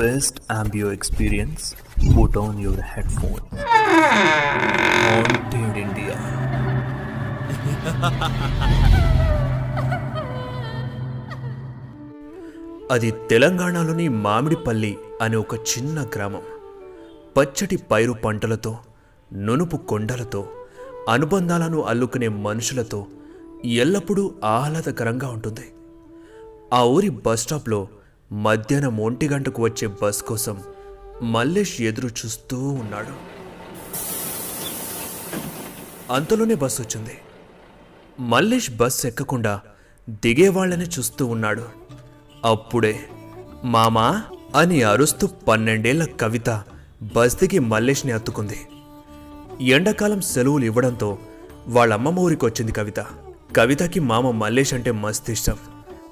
best ambio experience, put on your headphones. Haunted India. అది తెలంగాణలోని మామిడిపల్లి అనే ఒక చిన్న గ్రామం పచ్చటి పైరు పంటలతో నునుపు కొండలతో అనుబంధాలను అల్లుకునే మనుషులతో ఎల్లప్పుడూ ఆహ్లాదకరంగా ఉంటుంది ఆ ఊరి బస్ స్టాప్లో మధ్యాహ్నం ఒంటి గంటకు వచ్చే బస్ కోసం మల్లేష్ ఎదురు చూస్తూ ఉన్నాడు. అంతలోనే బస్ వచ్చింది. మల్లేష్ బస్ ఎక్కకుండా దిగేవాళ్ళని చూస్తూ ఉన్నాడు. అప్పుడే మామా అని అరుస్తూ పన్నెండేళ్ళ కవిత బస్ దిగి మల్లేష్ని అత్తుకుంది. ఎండాకాలం సెలవులు ఇవ్వడంతో వాళ్ళమ్మమ్మ ఊరికి వచ్చింది కవిత. కవితకి మామ మల్లేష్ అంటే మస్తు ఇష్టం.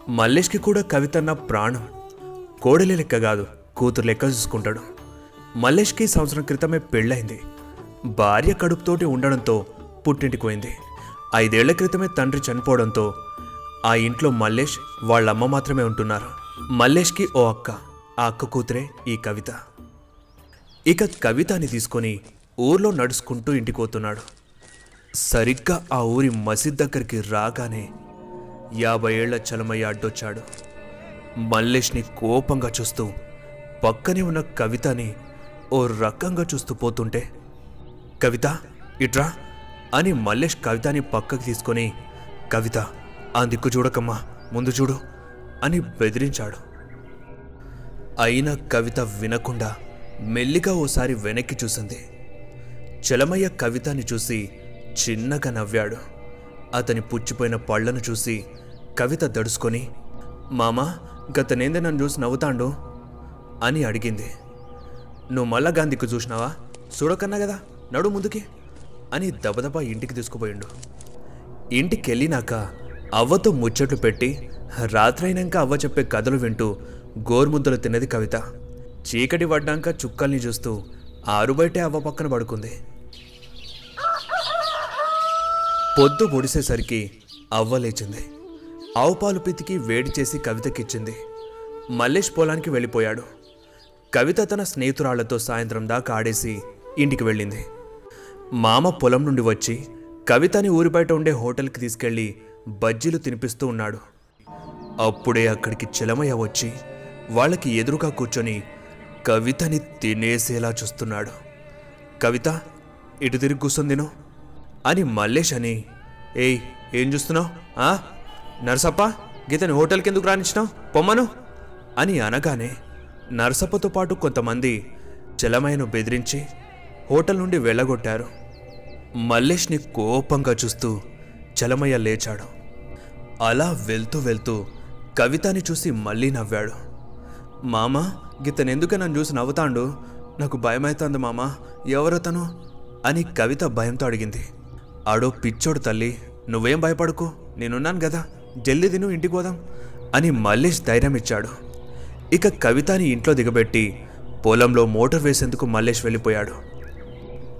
మల్లేష్కి కూడా కవిత నా ప్రాణం. కోడలి లెక్క కాదు కూతురు లెక్క చూసుకుంటాడు. మల్లేష్కి సంవత్సరం క్రితమే పెళ్ళైంది భార్య కడుపుతోటి ఉండడంతో పుట్టింటికి పోయింది. ఐదేళ్ళ క్రితమే తండ్రి చనిపోవడంతో ఆ ఇంట్లో మల్లేష్ వాళ్ళమ్మ మాత్రమే ఉంటున్నారు. మల్లేష్కి ఓ అక్క ఆ అక్క కూతురే ఈ కవిత. ఇక కవితని తీసుకొని ఊర్లో నడుచుకుంటూ ఇంటికి పోతున్నాడు. సరిగ్గా ఆ ఊరి మసీద్ దగ్గరికి రాగానే యాభై ఏళ్ళ చలమయ్య అడ్డొచ్చాడు. మల్లేష్ని కోపంగా చూస్తూ పక్కనే ఉన్న కవితని ఓ రకంగా చూస్తూ పోతుంటే కవిత ఇట్రా అని మల్లేష్ కవితని పక్కకి తీసుకొని కవిత ఆ దిక్కు చూడకమ్మా ముందు చూడు అని బెదిరించాడు. అయినా కవిత వినకుండా మెల్లిగా ఓసారి వెనక్కి చూసింది. చలమయ్య కవితని చూసి చిన్నగా నవ్వాడు. అతని పుచ్చిపోయిన పళ్ళను చూసి కవిత దడుచుకొని మామా గతనేందే నన్ను చూసి నవ్వుతాండు అని అడిగింది. నువ్వు మళ్ళా గాంధీకి చూసినావా? చూడకన్నా కదా? నడు ముందుకి అని దబదబా ఇంటికి తీసుకుపోయిండు. ఇంటికి వెళ్ళినాక అవ్వతో ముచ్చట్లు పెట్టి రాత్రైనాక అవ్వ చెప్పే కథలు వింటూ గోరుముద్దలు తిన్నది కవిత. చీకటి పడ్డాక చుక్కల్ని చూస్తూ ఆరుబయటే అవ్వ పక్కన పడుకుంది. పొద్దు పొడిసేసరికి అవ్వ లేచింది. ఆవు పాలు పితికి వేడి చేసి కవితకిచ్చింది. మల్లేష్ పొలానికి వెళ్ళిపోయాడు. కవిత తన స్నేహితురాళ్ళతో సాయంత్రం దాకా ఆడేసి ఇంటికి వెళ్ళింది. మామ పొలం నుండి వచ్చి కవితని ఊరి బయట ఉండే హోటల్కి తీసుకెళ్ళి బజ్జీలు తినిపిస్తూ ఉన్నాడు. అప్పుడే అక్కడికి చిలమయ్య వచ్చి వాళ్ళకి ఎదురుగా కూర్చొని కవితని తినేసేలా చూస్తున్నాడు. కవిత ఇటు తిరిగి కూర్చొని అని మల్లేష్ అని ఏయ్ ఏం చూస్తున్నావు? ఆ? నరసప్ప గీతని హోటల్కి ఎందుకు రానిచ్చినావు? పొమ్మను. అని అనగానే నరసప్పతో పాటు కొంతమంది చలమయ్యను బెదిరించి హోటల్ నుండి వెళ్ళగొట్టారు. మల్లేష్ని కోపంగా చూస్తూ చలమయ్య లేచాడు. అలా వెళ్తూ వెళ్తూ కవితని చూసి మళ్ళీ నవ్వాడు. మామ గితనెందుకు నన్ను చూసి నవ్వుతాండు? నాకు భయమవుతుంది మామ. ఎవరతను? అని కవిత భయంతో అడిగింది. ఆడో పిచ్చోడు తల్లి నువ్వేం భయపడకు. నేనున్నాను కదా జల్లి తిను ఇంటికి పోదాం అని మల్లేష్ ధైర్యం ఇచ్చాడు. ఇక కవితని ఇంట్లో దిగబెట్టి పొలంలో మోటార్ వేసేందుకు మల్లేష్ వెళ్ళిపోయాడు.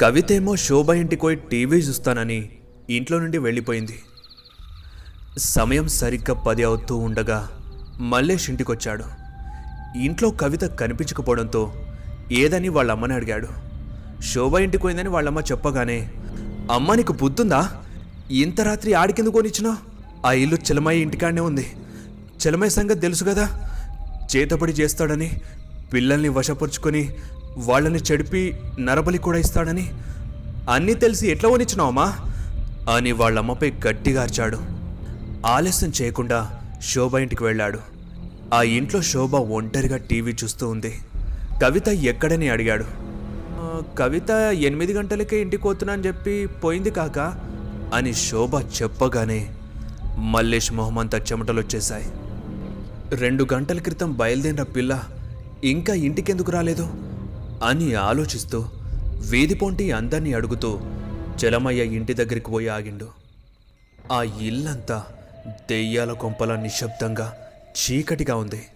కవితేమో శోభ ఇంటికి పోయి టీవీ చూస్తానని ఇంట్లో నుండి వెళ్ళిపోయింది. సమయం సరిగ్గా పది అవుతూ ఉండగా మల్లేష్ ఇంటికొచ్చాడు. ఇంట్లో కవిత కనిపించకపోవడంతో ఏదని వాళ్ళ అమ్మని అడిగాడు. శోభ ఇంటికి పోయిందని వాళ్ళమ్మ చెప్పగానే అమ్మ నీకు బుద్ధుందా? ఇంత రాత్రి ఆడికెందుకు కొనిచ్చినావు? ఆ ఇల్లు చలమయ్య ఇంటికాడనే ఉంది. చలమయ్య సంగతి తెలుసు కదా? చేతపడి చేస్తాడని పిల్లల్ని వశపరుచుకొని వాళ్ళని చెడిపి నరబలి కూడా ఇస్తాడని. అన్నీ తెలిసి ఎట్లా వనిచ్చినావమ్మా అని వాళ్ళమ్మపై గట్టిగా అరిచాడు. ఆలస్యం చేయకుండా శోభ ఇంటికి వెళ్ళాడు. ఆ ఇంట్లో శోభ ఒంటరిగా టీవీ చూస్తూ ఉంది. కవిత ఎక్కడని అడిగాడు. కవిత ఎనిమిది గంటలకే ఇంటికి పోతున్నా అని చెప్పి పోయింది కాక అని శోభ చెప్పగానే మల్లేష్ మొహమంతా చెమటలు వచ్చేశాయి రెండు గంటల క్రితం బయలుదేరిన పిల్ల ఇంకా ఇంటికెందుకు రాలేదు అని ఆలోచిస్తూ వీధి అందరినీ అడుగుతూ చలమయ్య ఇంటి దగ్గరికి పోయి ఆగిండు. ఆ ఇల్లంతా దెయ్యాల కొంపల నిశ్శబ్దంగా చీకటిగా ఉంది.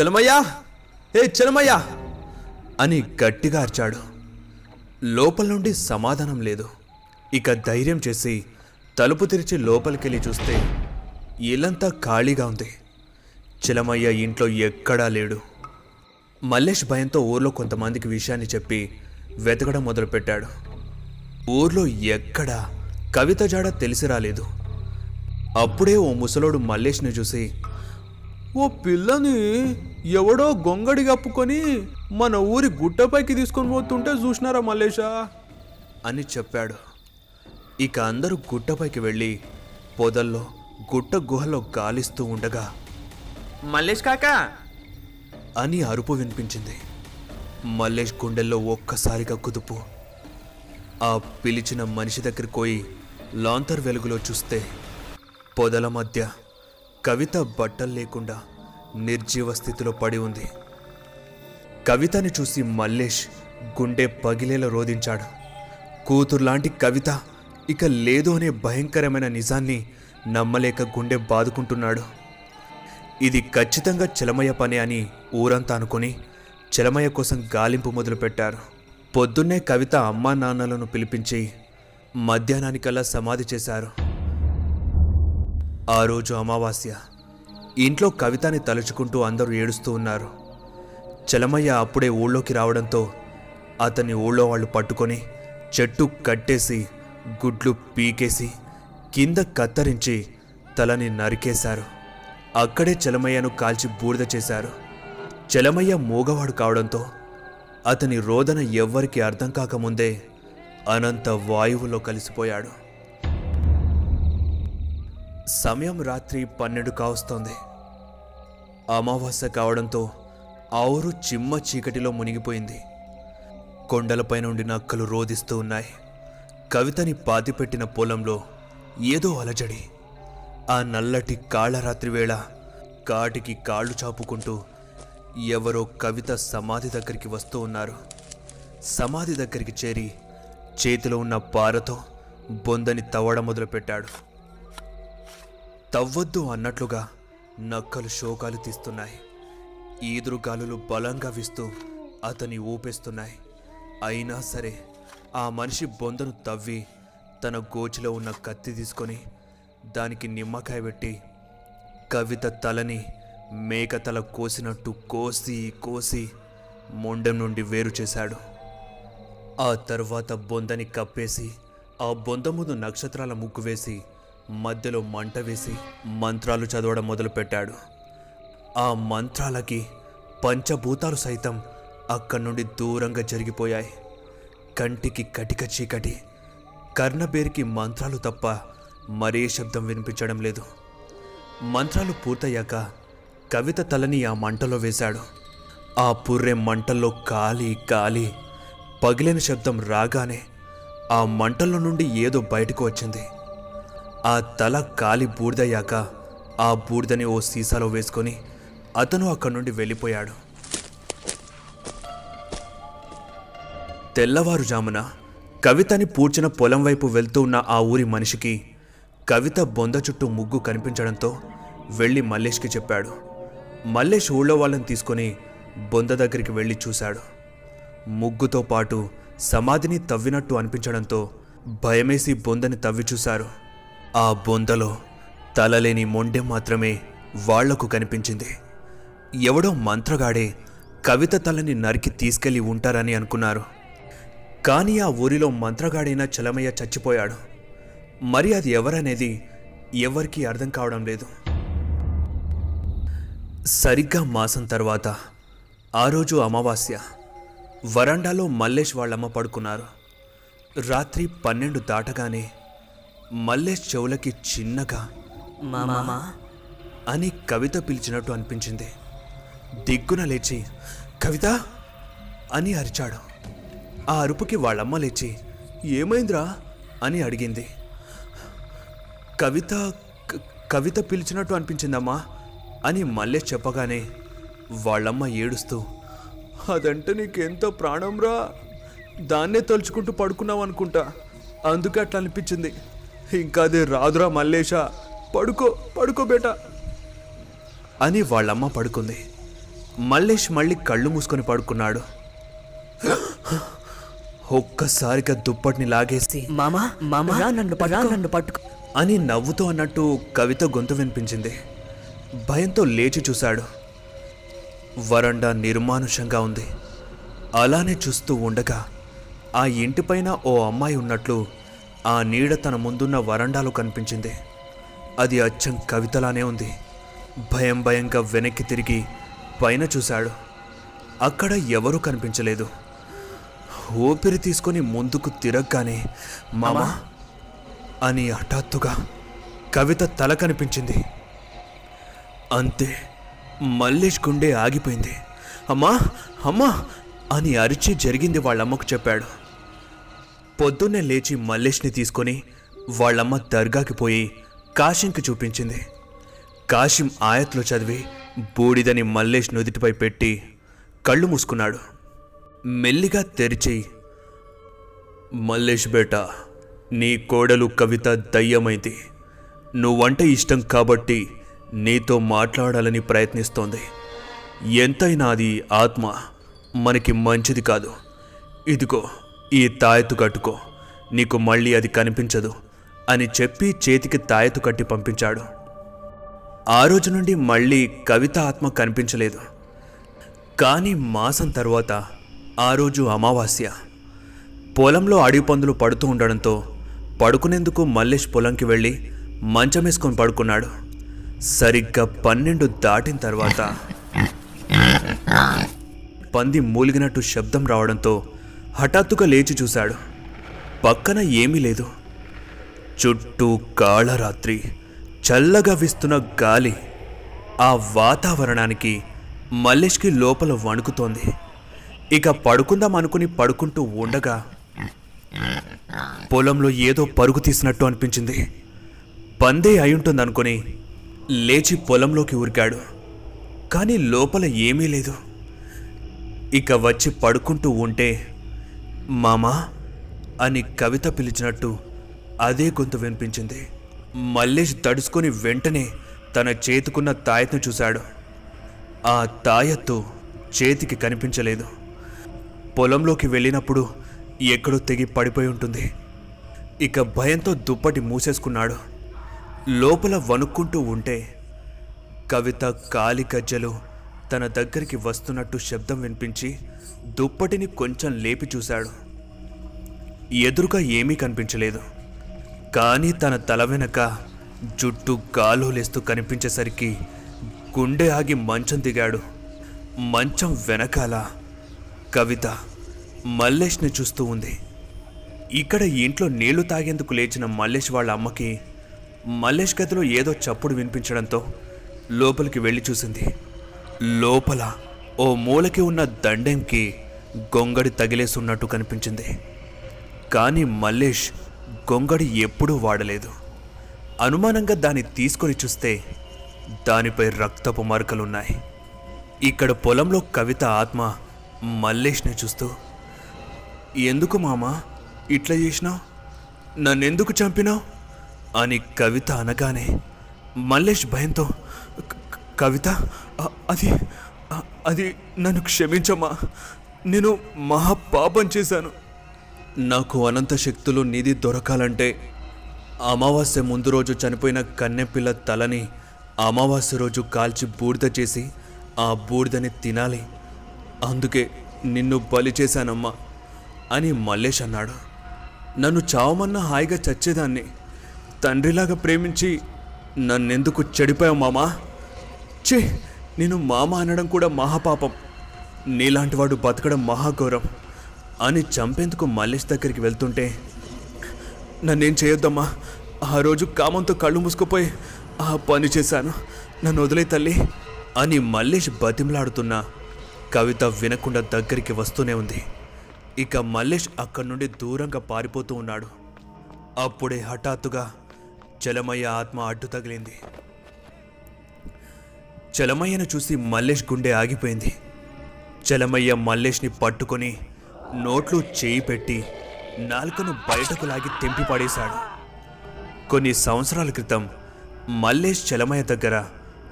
చలమయ్యా! ఏ చలమయ్యా! అని గట్టిగా అరిచాడు. లోపల నుండి సమాధానం లేదు. ఇక ధైర్యం చేసి తలుపు తెరిచి లోపలికెళ్ళి చూస్తే ఇల్లంతా ఖాళీగా ఉంది. చిలమయ్య ఇంట్లో ఎక్కడా లేడు. మల్లేష్ భయంతో ఊర్లో కొంతమందికి విషయాన్ని చెప్పి వెతకడం మొదలుపెట్టాడు. ఊర్లో ఎక్కడా కవిత జాడ తెలిసి రాలేదు. అప్పుడే ఓ ముసలోడు మల్లేష్ని చూసి ఓ పిల్లని ఎవడో గొంగడి కప్పుకొని మన ఊరి గుట్టపైకి తీసుకొని పోతుంటే చూసినారా మల్లేషా? అని చెప్పాడు. ఇక అందరూ గుట్టపైకి వెళ్ళి పొదల్లో గుట్ట గుహలో గాలిస్తూ ఉండగా మల్లేష్ కాకా! అని అరుపు వినిపించింది. మల్లేష్ గుండెల్లో ఒక్కసారిగా కుదుపు. ఆ పిలిచిన మనిషి దగ్గరికి పోయి లాంతర్ వెలుగులో చూస్తే పొదల మధ్య కవిత బట్టలు లేకుండా నిర్జీవ స్థితిలో పడి ఉంది. కవితని చూసి మల్లేష్ గుండె పగిలేలా రోధించాడు. కూతురులాంటి కవిత ఇక లేదు అనే భయంకరమైన నిజాన్ని నమ్మలేక గుండె బాదుకుంటున్నాడు. ఇది ఖచ్చితంగా చలమయ్య పని అని ఊరంతా అనుకుని చలమయ్య కోసం గాలింపు మొదలుపెట్టారు. పొద్దున్నే కవిత అమ్మా నాన్నలను పిలిపించి మధ్యాహ్నానికల్లా సమాధి చేశారు. ఆ రోజు అమావాస్య. ఇంట్లో కవితని తలుచుకుంటూ అందరూ ఏడుస్తూ ఉన్నారు. చలమయ్య అప్పుడే ఊళ్ళోకి రావడంతో అతన్ని ఊళ్ళో వాళ్ళు పట్టుకొని చెట్టు కట్టేసి గుడ్లు పీకేసి కింద కత్తరించి తలని నరికేశారు. అక్కడే చలమయ్యను కాల్చి బూడిద చేశారు. చలమయ్య మూగవాడు కావడంతో అతని రోదన ఎవ్వరికి అర్థం కాకముందే అనంత వాయువులో కలిసిపోయాడు. సమయం రాత్రి పన్నెండు కావస్తోంది. అమావాస్య కావడంతో ఆ ఊరు చిమ్మ చీకటిలో మునిగిపోయింది. కొండలపై నుండి నక్కలు రోదిస్తూ ఉన్నాయి. కవితని పాతిపెట్టిన పొలంలో ఏదో అలజడి. ఆ నల్లటి కాళ్ళరాత్రి వేళ కాటికి కాళ్ళు చాపుకుంటూ ఎవరో కవిత సమాధి దగ్గరికి వస్తూ ఉన్నారు. సమాధి దగ్గరికి చేరి చేతిలో ఉన్న పారతో బొందని తవ్వడం మొదలుపెట్టాడు. తవ్వద్దు అన్నట్లుగా నక్కలు శోకాలు తీస్తున్నాయి. ఈదురుగాలులు బలంగా వీస్తూ అతని ఊపేస్తున్నాయి. అయినా సరే ఆ మనిషి బొందను తవ్వి తన గోచిలో ఉన్న కత్తి తీసుకొని దానికి నిమ్మకాయ పెట్టి కవిత తలని మేక తల కోసినట్టు కోసి కోసి మొండెం నుండి వేరు చేశాడు. ఆ తర్వాత బొందని కప్పేసి ఆ బొంద ముందు నక్షత్రాల ముగ్గు వేసి మధ్యలో మంట వేసి మంత్రాలు చదవడం మొదలుపెట్టాడు. ఆ మంత్రాలకి పంచభూతాలు సైతం అక్కడి నుండి దూరంగా జరిగిపోయాయి. కంటికి కటిక చీకటి. కర్ణబేరికి మంత్రాలు తప్ప మరే శబ్దం వినిపించడం లేదు. మంత్రాలు పూర్తయ్యాక కవిత తలని ఆ మంటలో వేశాడు. ఆ పుర్రె మంటల్లో కాలి కాలి పగిలిన శబ్దం రాగానే ఆ మంటల్లో నుండి ఏదో బయటకు వచ్చింది. ఆ తల కాలి బూడిదయ్యాక ఆ బూడిదని ఓ సీసాలో వేసుకొని అతను అక్కడి నుండి వెళ్ళిపోయాడు. తెల్లవారుజామున కవితని పూడ్చిన పొలం వైపు వెళ్తూ ఉన్న ఆ ఊరి మనిషికి కవిత బొంద చుట్టూ ముగ్గు కనిపించడంతో వెళ్ళి మల్లేష్కి చెప్పాడు. మల్లేష్ ఊళ్ళో వాళ్ళని తీసుకొని బొంద దగ్గరికి వెళ్ళి చూశాడు. ముగ్గుతో పాటు సమాధిని తవ్వినట్టు అనిపించడంతో భయమేసి బొందని తవ్వి చూశారు. ఆ బొందలో తలలేని మొండెం మాత్రమే వాళ్ళకు కనిపించింది. ఎవడో మంత్రగాడే కవిత తలని నరికి తీసుకెళ్ళి ఉంటారని అనుకున్నారు. కానీ ఆ ఊరిలో మంత్రగాడైన చలమయ్య చచ్చిపోయాడు. మరి అది ఎవరనేది ఎవరికీ అర్థం కావడం లేదు. సరిగ్గా మాసం తర్వాత ఆ రోజు అమావాస్య వరండాలో మల్లేష్ వాళ్ళమ్మ పడుకున్నారు. రాత్రి పన్నెండు దాటగానే మల్లేష్ చెవులకి చిన్నగా మామా అని కవిత పిలిచినట్టు అనిపించింది. దిగ్గున లేచి కవిత! అని అరిచాడు. ఆ అరుపుకి వాళ్ళమ్మ లేచి ఏమైందిరా? అని అడిగింది. కవిత కవిత పిలిచినట్టు అనిపించిందమ్మా అని మల్లేష్ చెప్పగానే వాళ్ళమ్మ ఏడుస్తూ అదంటే నీకెంతో ప్రాణంరా? దాన్నే తలుచుకుంటూ పడుకున్నావు అనుకుంటా. అందుకే అట్లా అనిపించింది. ఇంకా అది రాదురా మల్లేష పడుకో పడుకో బేట. అని వాళ్ళమ్మ పడుకుంది. మల్లేష్ మళ్ళీ కళ్ళు మూసుకొని పడుకున్నాడు. ఒక్కసారిగా దుప్పటిని లాగేసి మామా మామా రా నన్ను పట్టుకో. రా నన్ను పట్టుకో. అని నవ్వుతూ అన్నట్టు కవిత గొంతు వినిపించింది. భయంతో లేచి చూశాడు. వరండా నిర్మానుషంగా ఉంది. అలానే చూస్తూ ఉండగా ఆ ఇంటిపైన ఓ అమ్మాయి ఉన్నట్లు ఆ నీడ తన ముందున్న వరండాలో కనిపించింది. అది అచ్చం కవితలానే ఉంది. భయం భయంగా వెనక్కి తిరిగి పైన చూశాడు. అక్కడ ఎవరూ కనిపించలేదు. ఊపిరి తీసుకొని ముందుకు తిరగగానే మామా అని హఠాత్తుగా కవిత తల కనిపించింది. అంతే మల్లేష్ గుండె ఆగిపోయింది. అమ్మా అమ్మా అని అరిచి జరిగింది వాళ్ళమ్మకు చెప్పాడు. పొద్దున్నే లేచి మల్లేష్ని తీసుకొని వాళ్ళమ్మ దర్గాకి పోయి కాశీంకి చూపించింది. కాశీం ఆయత్లు చదివి బూడిదని మల్లేష్ నుదిటిపై పెట్టి కళ్ళు మూసుకున్నాడు. మెల్లిగా తెరిచి మల్లేష్ బేట నీ కోడలు కవిత దయ్యమైంది. నువ్వంటే ఇష్టం కాబట్టి నీతో మాట్లాడాలని ప్రయత్నిస్తోంది. ఎంతైనా అది ఆత్మ మనకి మంచిది కాదు. ఇదిగో ఈ తాయెత్తు కట్టుకో. నీకు మళ్ళీ అది కనిపించదు అని చెప్పి చేతికి తాయెత్తు కట్టి పంపించాడు. ఆ రోజు నుండి మళ్ళీ కవిత ఆత్మ కనిపించలేదు. కానీ మాసం తర్వాత ఆ రోజు అమావాస్య. పొలంలో అడవి పందులు పడుతూ ఉండడంతో పడుకునేందుకు మల్లేష్ పొలంకి వెళ్ళి మంచం వేసుకొని పడుకున్నాడు. సరిగ్గా పన్నెండు దాటిన తర్వాత పంది మూలిగినట్టు శబ్దం రావడంతో హఠాత్తుగా లేచి చూశాడు. పక్కన ఏమీ లేదు. చుట్టూ కాళరాత్రి చల్లగా వీస్తున్న గాలి ఆ వాతావరణానికి మల్లేష్కి లోపల వణుకుతోంది. ఇక పడుకుందాం అనుకుని పడుకుంటూ ఉండగా పొలంలో ఏదో పరుగు తీసినట్టు అనిపించింది. పందే అయుంటుందనుకుని లేచి పొలంలోకి ఉరికాడు. కానీ లోపల ఏమీ లేదు. ఇక వచ్చి పడుకుంటూ ఉంటే మామా అని కవిత పిలిచినట్టు అదే గొంతు వినిపించింది. మల్లేష్ తడుచుకొని వెంటనే తన చేతికున్న తాయత్ను చూశాడు. ఆ తాయత్తు చేతికి కనిపించలేదు. పొలంలోకి వెళ్ళినప్పుడు ఎక్కడో తెగి పడిపోయి ఉంటుంది. ఇక భయంతో దుప్పటి మూసేసుకున్నాడు. లోపల వణుక్కుంటూ ఉంటే కవిత కాలి గజ్జలు తన దగ్గరికి వస్తున్నట్టు శబ్దం వినిపించి దుప్పటిని కొంచెం లేపి చూశాడు. ఎదురుగా ఏమీ కనిపించలేదు. కానీ తన తల వెనక జుట్టు గాలోలేస్తూ కనిపించేసరికి గుండె ఆగి మంచం దిగాడు. మంచం వెనకాల కవిత మల్లేష్ని చూస్తూ ఉంది. ఇక్కడ ఇంట్లో నీళ్ళు తాగేందుకు లేచిన మల్లేష్ వాళ్ళ అమ్మకి మల్లేష్ గదిలో ఏదో చప్పుడు వినిపించడంతో లోపలికి వెళ్ళి చూసింది. లోపల ఓ మూలకి ఉన్న దండెంకి గొంగడి తగిలేసున్నట్టు కనిపించింది. కానీ మల్లేష్ గొంగడి ఎప్పుడూ వాడలేదు. అనుమానంగా దాన్ని తీసుకొని చూస్తే దానిపై రక్తపు మరకలున్నాయి. ఇక్కడ పొలంలో కవిత ఆత్మ మల్లేష్ని చూస్తూ ఎందుకు మామా? ఇట్లా చేసినావు నన్నెందుకు చంపినావు? అని కవిత అనగానే మల్లేష్ భయంతో కవిత అది అది నన్ను క్షమించమ్మా. నేను మహా పాపం చేశాను. నాకు అనంత శక్తులు నిధి దొరకాలంటే అమావాస్య ముందు రోజు చనిపోయిన కన్నెపిల్ల తలని అమావాస్య రోజు కాల్చి బూడిద చేసి ఆ బూడిదని తినాలి. అందుకే నిన్ను బలి చేశానమ్మా అని మల్లేష్ అన్నాడు. నన్ను చావమన్నా హాయిగా చచ్చేదాన్ని. తండ్రిలాగా ప్రేమించి నన్నెందుకు చెడిపోయావు మామా? చే నేను మామ అనడం కూడా మహాపాపం. నీలాంటివాడు బతకడం మహాఘోరం అని చంపేందుకు మల్లేష్ దగ్గరికి వెళ్తుంటే నన్నేం చేయొద్దమ్మా. ఆ రోజు కామంతో కళ్ళు మూసుకుపోయి ఆ పని చేశాను. నన్ను వదిలే తల్లి అని మల్లేష్ బతిమలాడుతున్నా. కవిత వినకుండా దగ్గరికి వస్తూనే ఉంది. ఇక మల్లేష్ అక్కడి నుండి దూరంగా పారిపోతూ ఉన్నాడు. అప్పుడే హఠాత్తుగా చలమయ్య ఆత్మ అడ్డు తగిలింది. చలమయ్యను చూసి మల్లేష్ గుండె ఆగిపోయింది. చలమయ్య మల్లేష్ని పట్టుకొని నోట్లో చేయి పెట్టి నాలుకను బయటకు లాగి తెంపి పడేశాడు. కొన్ని సంవత్సరాల క్రితం మల్లేష్ చలమయ్య దగ్గర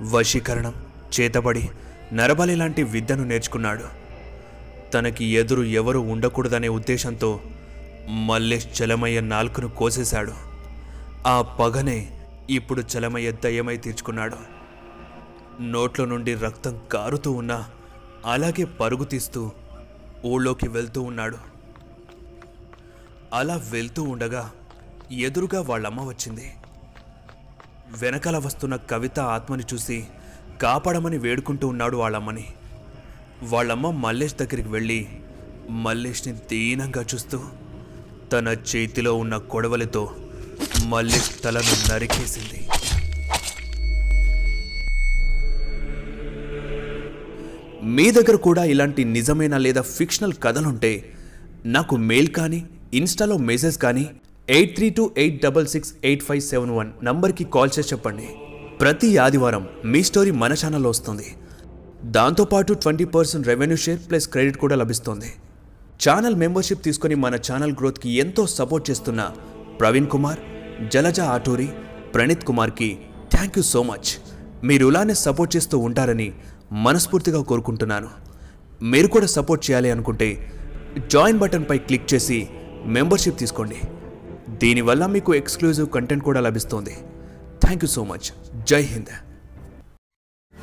వశీకరణం చేతబడి నరబలి లాంటి విద్యను నేర్చుకున్నాడు. తనకి ఎదురు ఎవరు ఉండకూడదనే ఉద్దేశంతో మల్లేష్ చలమయ్య నాలుకను కోసేశాడు. ఆ పగనే ఇప్పుడు చలమయ్య దయ్యమై తీర్చుకున్నాడు. నోట్లో నుండి రక్తం కారుతూ ఉన్నా అలాగే పరుగు తీస్తూ ఊళ్ళోకి వెళ్తూ ఉన్నాడు. అలా వెళ్తూ ఉండగా ఎదురుగా వాళ్ళమ్మ వచ్చింది. వెనకాల వస్తున్న కవిత ఆత్మని చూసి కాపాడమని వేడుకుంటూ ఉన్నాడు వాళ్ళమ్మని. వాళ్ళమ్మ మల్లేష్ దగ్గరికి వెళ్ళి మల్లేష్ని దీనంగా చూస్తూ తన చేతిలో ఉన్న కొడవలితో మల్లేష్ తలను నరికేసింది. మీ దగ్గర కూడా ఇలాంటి నిజమైన లేదా ఫిక్షనల్ కథలుంటే నాకు మెయిల్ కానీ ఇన్స్టాలో మెసేజ్ కానీ eight three two eight double six eight five seven one నంబర్కి కాల్ చేసి చెప్పండి. ప్రతి ఆదివారం మీ స్టోరీ మన ఛానల్లో వస్తుంది. దాంతోపాటు twenty percent revenue share plus credit కూడా లభిస్తుంది. ఛానల్ మెంబర్షిప్ తీసుకొని మన ఛానల్ గ్రోత్కి ఎంతో సపోర్ట్ చేస్తున్న ప్రవీణ్ కుమార్ జలజ ఆటూరి ప్రణీత్ కుమార్కి థ్యాంక్ యూ సో మచ్. మీరు ఇలానే సపోర్ట్ చేస్తూ ఉంటారని మనస్ఫూర్తిగా కోరుకుంటున్నాను. మీరు కూడా సపోర్ట్ చేయాలి అనుకుంటే జాయిన్ బటన్పై క్లిక్ చేసి మెంబర్షిప్ తీసుకోండి. దీనివల్ల మీకు ఎక్స్క్లూజివ్ కంటెంట్ కూడా లభిస్తుంది. థ్యాంక్ యూ సో మచ్ జై హింద్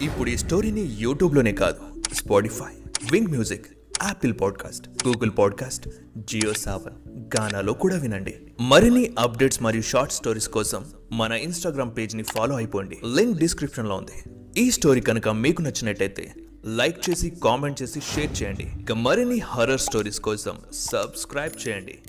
ఇప్పుడు ఈ స్టోరీని యూట్యూబ్లోనే కాదు Spotify Wynk music Apple podcast Google podcast Jio Saavn గానాలో కూడా వినండి. మరిన్ని అప్డేట్స్ మరియు షార్ట్ స్టోరీస్ కోసం మన ఇన్స్టాగ్రామ్ పేజ్ని ఫాలో అయిపోండి. లింక్ డిస్క్రిప్షన్లో ఉంది. ఈ స్టోరీ కనుక మీకు నచ్చినట్టయితే లైక్ చేసి కామెంట్ చేసి షేర్ చేయండి. ఇక మరిన్ని హర్రర్ స్టోరీస్ కోసం సబ్స్క్రైబ్ చేయండి.